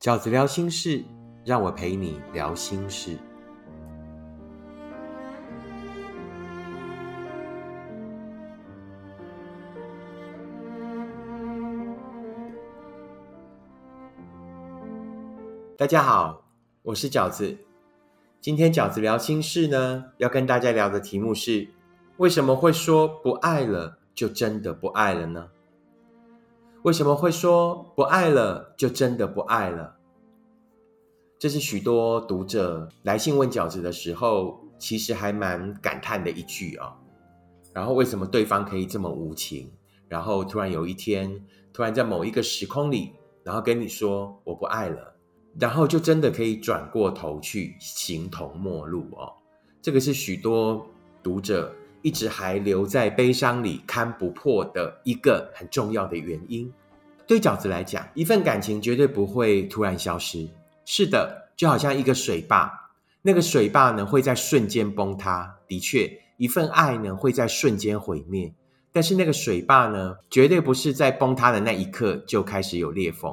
饺子聊心事，让我陪你聊心事。大家好，我是饺子。今天饺子聊心事呢，要跟大家聊的题目是：为什么会说不爱了就真的不爱了呢？为什么会说不爱了就真的不爱了？这是许多读者来信问饺子的时候，其实还蛮感叹的一句哦。然后为什么对方可以这么无情？然后突然有一天，突然在某一个时空里，然后跟你说我不爱了，然后就真的可以转过头去形同陌路哦。这个是许多读者。一直还留在悲伤里看不破的一个很重要的原因，对饺子来讲，一份感情绝对不会突然消失。是的，就好像一个水坝，那个水坝呢会在瞬间崩塌。的确，一份爱呢会在瞬间毁灭。但是那个水坝呢，绝对不是在崩塌的那一刻就开始有裂缝。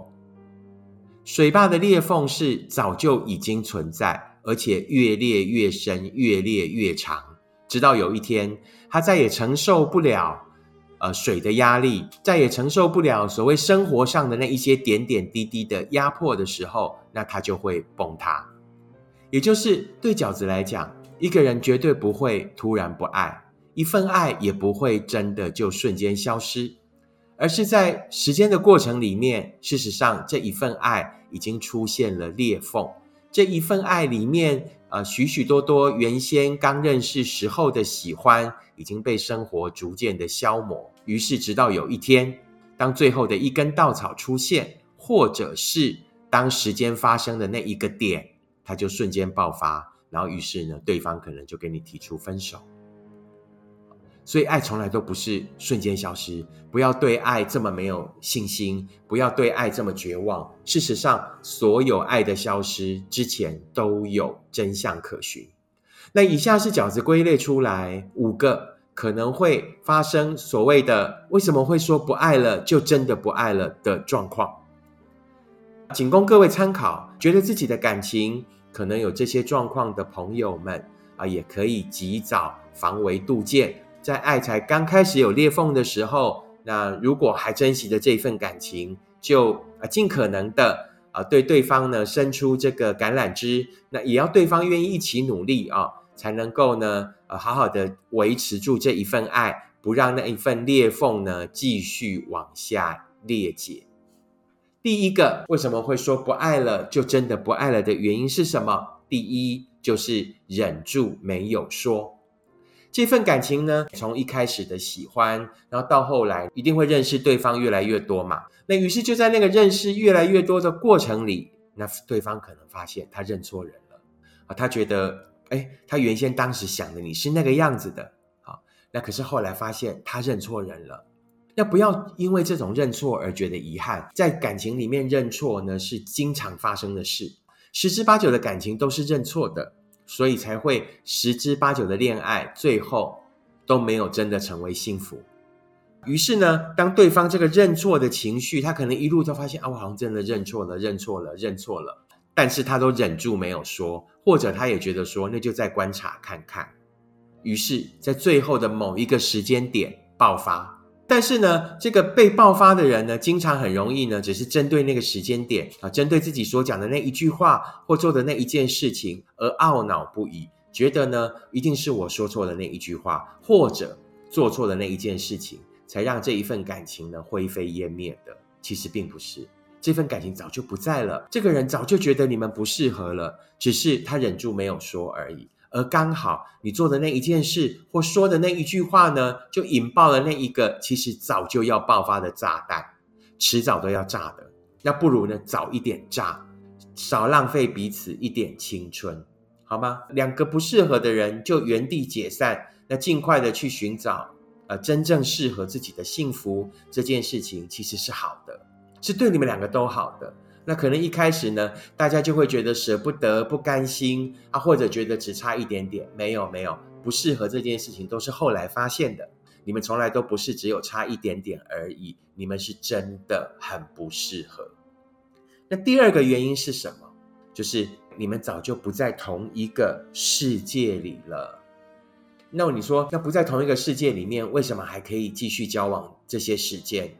水坝的裂缝是早就已经存在，而且越裂越深，越裂越长。直到有一天，他再也承受不了呃水的压力，再也承受不了所谓生活上的那一些点点滴滴的压迫的时候，那他就会崩塌。也就是对饺子来讲，一个人绝对不会突然不爱，一份爱也不会真的就瞬间消失，而是在时间的过程里面，事实上这一份爱已经出现了裂缝，这一份爱里面。呃，许许多多原先刚认识时候的喜欢，已经被生活逐渐的消磨。于是，直到有一天，当最后的一根稻草出现，或者是当时间发生的那一个点，它就瞬间爆发。然后，于是呢，对方可能就跟你提出分手。所以，爱从来都不是瞬间消失。不要对爱这么没有信心，不要对爱这么绝望。事实上，所有爱的消失之前都有真相可循。那以下是饺子归类出来五个可能会发生所谓的“为什么会说不爱了就真的不爱了”的状况，仅供各位参考。觉得自己的感情可能有这些状况的朋友们啊，也可以及早防微杜渐。在爱才刚开始有裂缝的时候，那如果还珍惜着这份感情，就啊尽可能的啊对对方呢伸出这个橄榄枝，那也要对方愿意一起努力啊，才能够呢呃好好的维持住这一份爱，不让那一份裂缝呢继续往下裂解。第一个为什么会说不爱了就真的不爱了的原因是什么？第一就是忍住没有说。这份感情呢，从一开始的喜欢，然后到后来一定会认识对方越来越多嘛。那于是就在那个认识越来越多的过程里，那对方可能发现他认错人了啊，他觉得哎，他原先当时想的你是那个样子的，好，那可是后来发现他认错人了。那不要因为这种认错而觉得遗憾，在感情里面认错呢是经常发生的事，十之八九的感情都是认错的。所以才会十之八九的恋爱最后都没有真的成为幸福。于是呢，当对方这个认错的情绪，他可能一路都发现啊，我好像真的认错了，认错了，认错了。但是他都忍住没有说，或者他也觉得说，那就再观察看看。于是，在最后的某一个时间点爆发。但是呢，这个被爆发的人呢，经常很容易呢，只是针对那个时间点啊，针对自己所讲的那一句话或做的那一件事情而懊恼不已，觉得呢，一定是我说错了那一句话，或者做错了那一件事情，才让这一份感情呢灰飞烟灭的。其实并不是，这份感情早就不在了，这个人早就觉得你们不适合了，只是他忍住没有说而已。而刚好你做的那一件事或说的那一句话呢，就引爆了那一个其实早就要爆发的炸弹，迟早都要炸的。那不如呢早一点炸，少浪费彼此一点青春，好吗？两个不适合的人就原地解散，那尽快的去寻找呃真正适合自己的幸福，这件事情其实是好的，是对你们两个都好的。那可能一开始呢，大家就会觉得舍不得、不甘心啊，或者觉得只差一点点，没有没有不适合这件事情，都是后来发现的。你们从来都不是只有差一点点而已，你们是真的很不适合。那第二个原因是什么？就是你们早就不在同一个世界里了。那你说，那不在同一个世界里面，为什么还可以继续交往这些时间？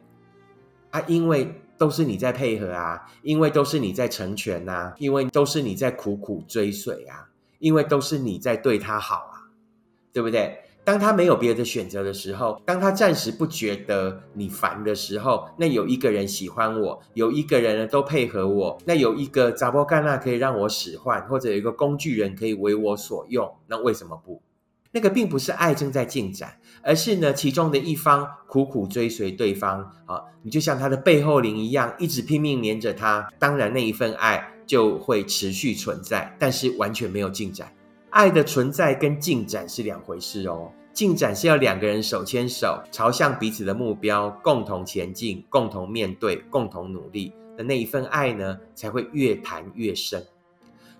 啊，因为都是你在配合啊，因为都是你在成全呐，因为都是你在苦苦追随啊，因为都是你在对他好啊，对不对？当他没有别的选择的时候，当他暂时不觉得你烦的时候，那有一个人喜欢我，有一个人呢都配合我，那有一个杂波干那可以让我使唤，或者有一个工具人可以为我所用，那为什么不？那个并不是爱正在进展，而是呢其中的一方苦苦追随对方啊，你就像他的背后灵一样，一直拼命黏着他，当然那一份爱就会持续存在，但是完全没有进展。爱的存在跟进展是两回事哦。进展是要两个人手牵手，朝向彼此的目标，共同前进，共同面对，共同努力的那一份爱呢，才会越谈越深。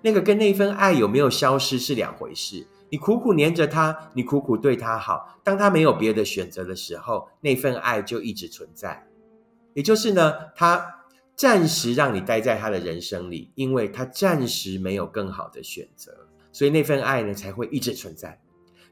那个跟那一份爱有没有消失是两回事。你苦苦黏着他，你苦苦对他好，当他没有别的选择的时候，那份爱就一直存在。也就是呢，他暂时让你待在他的人生里，因为他暂时没有更好的选择，所以那份爱呢才会一直存在。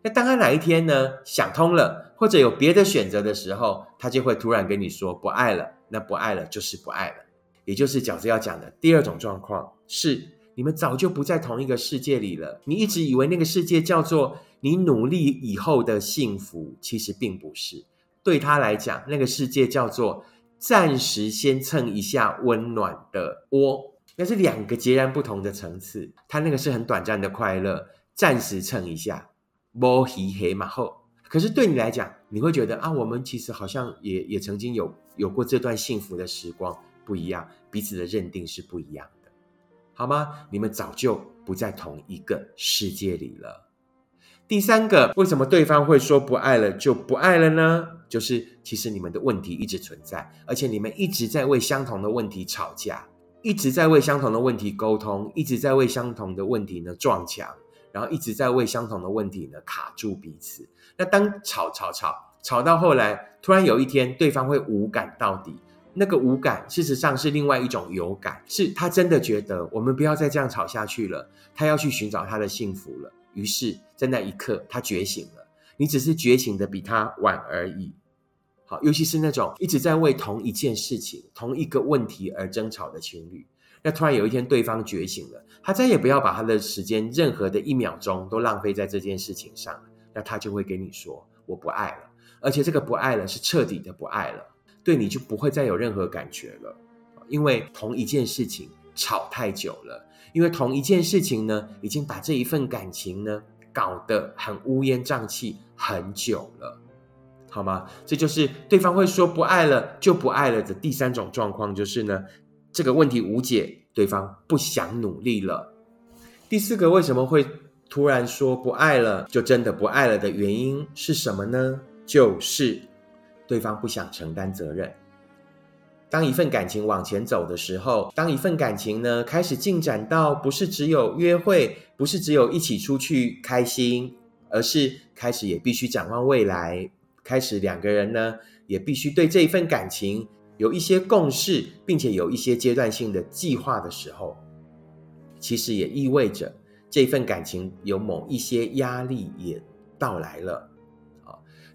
那当他哪一天呢想通了，或者有别的选择的时候，他就会突然跟你说不爱了。那不爱了就是不爱了，也就是饺子要讲的第二种状况是，你们早就不在同一个世界里了。你一直以为那个世界叫做你努力以后的幸福，其实并不是。对他来讲，那个世界叫做暂时先蹭一下温暖的窝，那是两个截然不同的层次。他那个是很短暂的快乐，暂时蹭一下。摸黑黑嘛后，可是对你来讲，你会觉得啊，我们其实好像也也曾经有有过这段幸福的时光，不一样，彼此的认定是不一样，好吗？你们早就不在同一个世界里了。第三个，为什么对方会说不爱了就不爱了呢？就是其实你们的问题一直存在，而且你们一直在为相同的问题吵架，一直在为相同的问题沟通，一直在为相同的问题呢撞墙。然后一直在为相同的问题呢卡住彼此。那当吵吵吵吵到后来，突然有一天对方会无感到底。那个无感，事实上是另外一种有感，是他真的觉得我们不要再这样吵下去了，他要去寻找他的幸福了。于是，在那一刻，他觉醒了。你只是觉醒的比他晚而已。好，尤其是那种一直在为同一件事情、同一个问题而争吵的情侣。那突然有一天，对方觉醒了，他再也不要把他的时间任何的一秒钟都浪费在这件事情上，那他就会跟你说：“我不爱了。”而且这个不爱了是彻底的不爱了，对你就不会再有任何感觉了，因为同一件事情吵太久了，因为同一件事情呢，已经把这一份感情呢搞得很乌烟瘴气很久了，好吗？这就是对方会说不爱了就不爱了的第三种状况，就是呢。这个问题无解，对方不想努力了。第四个，为什么会突然说不爱了，就真的不爱了的原因是什么呢？就是对方不想承担责任。当一份感情往前走的时候，当一份感情呢开始进展到不是只有约会，不是只有一起出去开心，而是开始也必须展望未来，开始两个人呢也必须对这一份感情。有一些共识，并且有一些阶段性的计划的时候，其实也意味着这份感情有某一些压力也到来了。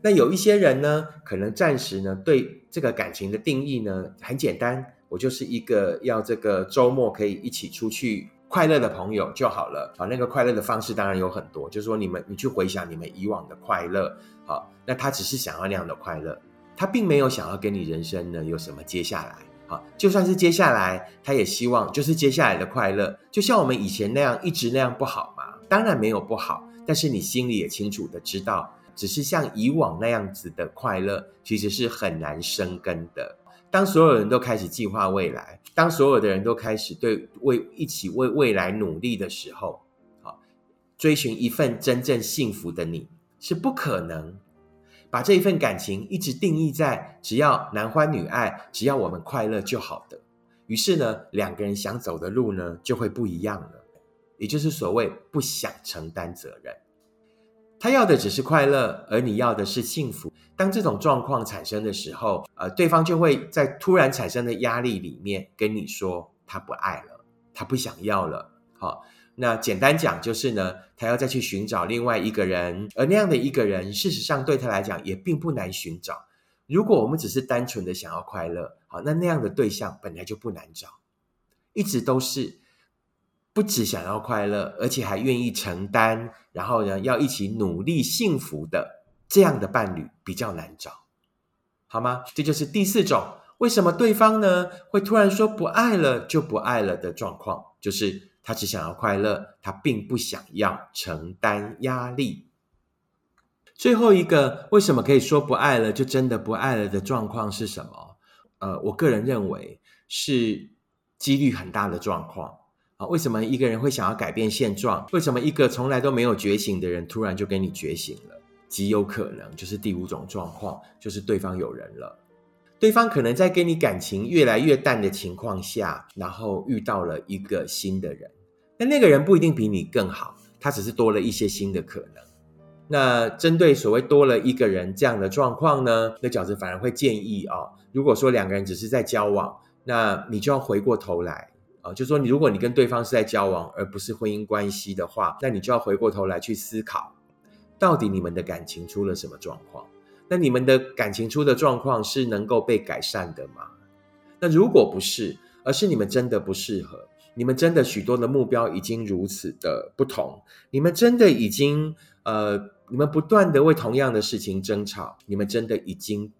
那有一些人呢，可能暂时呢对这个感情的定义呢很简单，我就是一个要这个周末可以一起出去快乐的朋友就好了。啊，那个快乐的方式当然有很多，就是说你们你去回想你们以往的快乐，好，那他只是想要那样的快乐。他并没有想要跟你人生呢有什么接下来，好，就算是接下来，他也希望就是接下来的快乐，就像我们以前那样一直那样不好吗？当然没有不好，但是你心里也清楚的知道，只是像以往那样子的快乐，其实是很难生根的。当所有人都开始计划未来，当所有的人都开始对为一起为未来努力的时候，好，追寻一份真正幸福的你是不可能。把这一份感情一直定义在只要男欢女爱，只要我们快乐就好的。于是呢，两个人想走的路呢就会不一样了，也就是所谓不想承担责任。他要的只是快乐，而你要的是幸福。当这种状况产生的时候，呃，对方就会在突然产生的压力里面跟你说，他不爱了，他不想要了。好，那简单讲就是呢，他要再去寻找另外一个人，而那样的一个人，事实上对他来讲也并不难寻找。如果我们只是单纯的想要快乐，好，那那样的对象本来就不难找，一直都是不只想要快乐，而且还愿意承担，然后呢，要一起努力幸福的这样的伴侣比较难找，好吗？这就是第四种，为什么对方呢会突然说不爱了就不爱了的状况，就是他只想要快乐，他并不想要承担压力。最后一个，为什么可以说不爱了就真的不爱了的状况是什么？呃，我个人认为是几率很大的状况啊。为什么一个人会想要改变现状？为什么一个从来都没有觉醒的人突然就跟你觉醒了？极有可能就是第五种状况，就是对方有人了。对方可能在跟你感情越来越淡的情况下，然后遇到了一个新的人，但那个人不一定比你更好，他只是多了一些新的可能。那针对所谓多了一个人这样的状况呢，那饺子反而会建议啊，如果说两个人只是在交往，那你就要回过头来啊，就说你如果你跟对方是在交往，而不是婚姻关系的话，那你就要回过头来去思考，到底你们的感情出了什么状况？那你们的感情出的状况是能够被改善的吗？那如果不是，而是你们真的不适合，你们真的许多的目标已经如此的不同，你们真的已经呃。你们不断的为同样的事情争吵，你们真的已经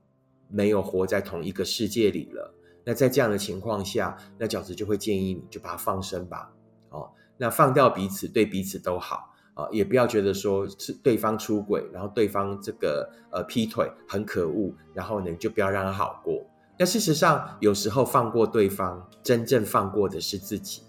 没有活在同一个世界里了。那在这样的情况下，那饺子就会建议你就把它放生吧。哦，那放掉彼此，对彼此都好啊，也不要觉得说是对方出轨，然后对方这个呃劈腿很可恶，然后呢就不要让他好过。那事实上，有时候放过对方，真正放过的是自己。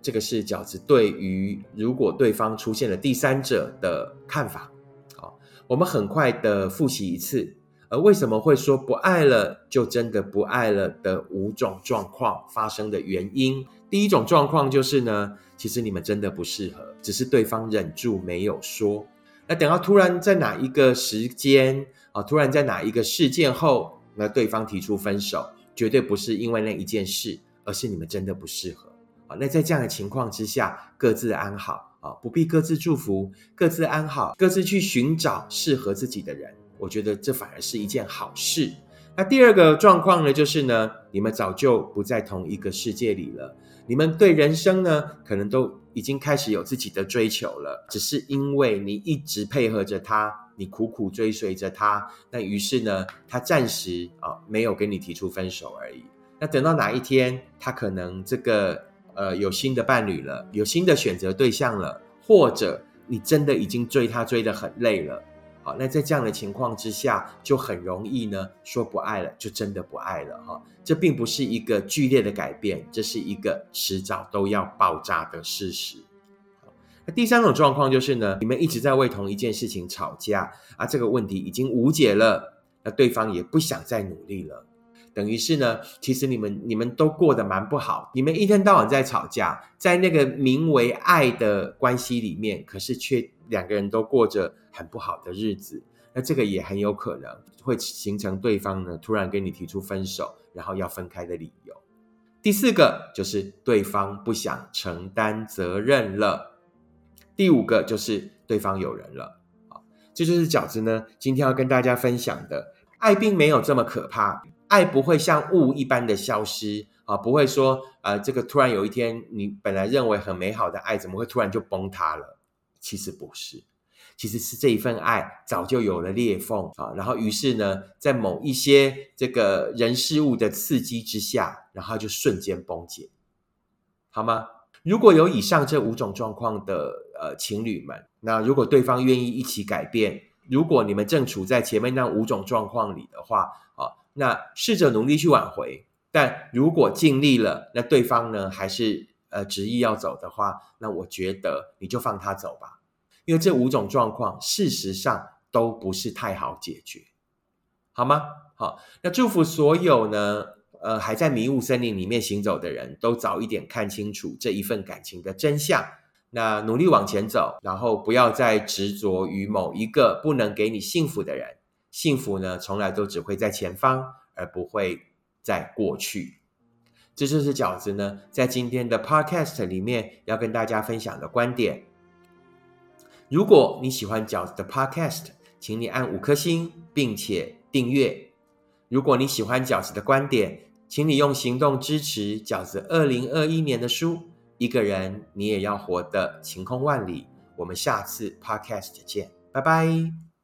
这个是饺子对于如果对方出现了第三者的看法。好我们很快的复习一次，而为什么会说不爱了就真的不爱了的五种状况发生的原因？第一种状况就是呢，其实你们真的不适合，只是对方忍住没有说。那等到突然在哪一个时间啊，突然在哪一个事件后，那对方提出分手，绝对不是因为那一件事，而是你们真的不适合啊。那在这样的情况之下，各自安好。啊，不必各自祝福，各自安好，各自去寻找适合自己的人。我觉得这反而是一件好事。那第二个状况呢，就是呢，你们早就不在同一个世界里了。你们对人生呢，可能都已经开始有自己的追求了，只是因为你一直配合着他，你苦苦追随着他，那于是呢，他暂时啊没有跟你提出分手而已。那等到哪一天，他可能这个。呃，有新的伴侣了，有新的选择对象了，或者你真的已经追他追得很累了，那在这样的情况之下，就很容易呢说不爱了，就真的不爱了哈。这并不是一个剧烈的改变，这是一个迟早都要爆炸的事实。那第三种状况就是呢，你们一直在为同一件事情吵架，啊，这个问题已经无解了，那对方也不想再努力了。等于是呢，其实你们你们都过得蛮不好，你们一天到晚在吵架，在那个名为爱的关系里面，可是却两个人都过着很不好的日子。那这个也很有可能会形成对方呢突然跟你提出分手，然后要分开的理由。第四个就是对方不想承担责任了。第五个就是对方有人了。啊，这就是饺子呢今天要跟大家分享的，爱并没有这么可怕。爱不会像雾一般的消失啊，不会说呃，这个突然有一天，你本来认为很美好的爱，怎么会突然就崩塌了？其实不是，其实是这一份爱早就有了裂缝啊，然后于是呢，在某一些这个人事物的刺激之下，然后就瞬间崩解，好吗？如果有以上这五种状况的呃情侣们，那如果对方愿意一起改变，如果你们正处在前面那五种状况里的话，啊。那试着努力去挽回，但如果尽力了，那对方呢还是呃执意要走的话，那我觉得你就放他走吧，因为这五种状况事实上都不是太好解决，好吗？好，那祝福所有呢呃还在迷雾森林里面行走的人都早一点看清楚这一份感情的真相，那努力往前走，然后不要再执着于某一个不能给你幸福的人。幸福呢，从来都只会在前方，而不会在过去。这就是饺子呢在今天的 Podcast 里面要跟大家分享的观点。如果你喜欢饺子的 Podcast，请你按五颗星，并且订阅。如果你喜欢饺子的观点，请你用行动支持饺子二零二一年的书《一个人你也要活得晴空万里》。我们下次 Podcast 见，拜拜。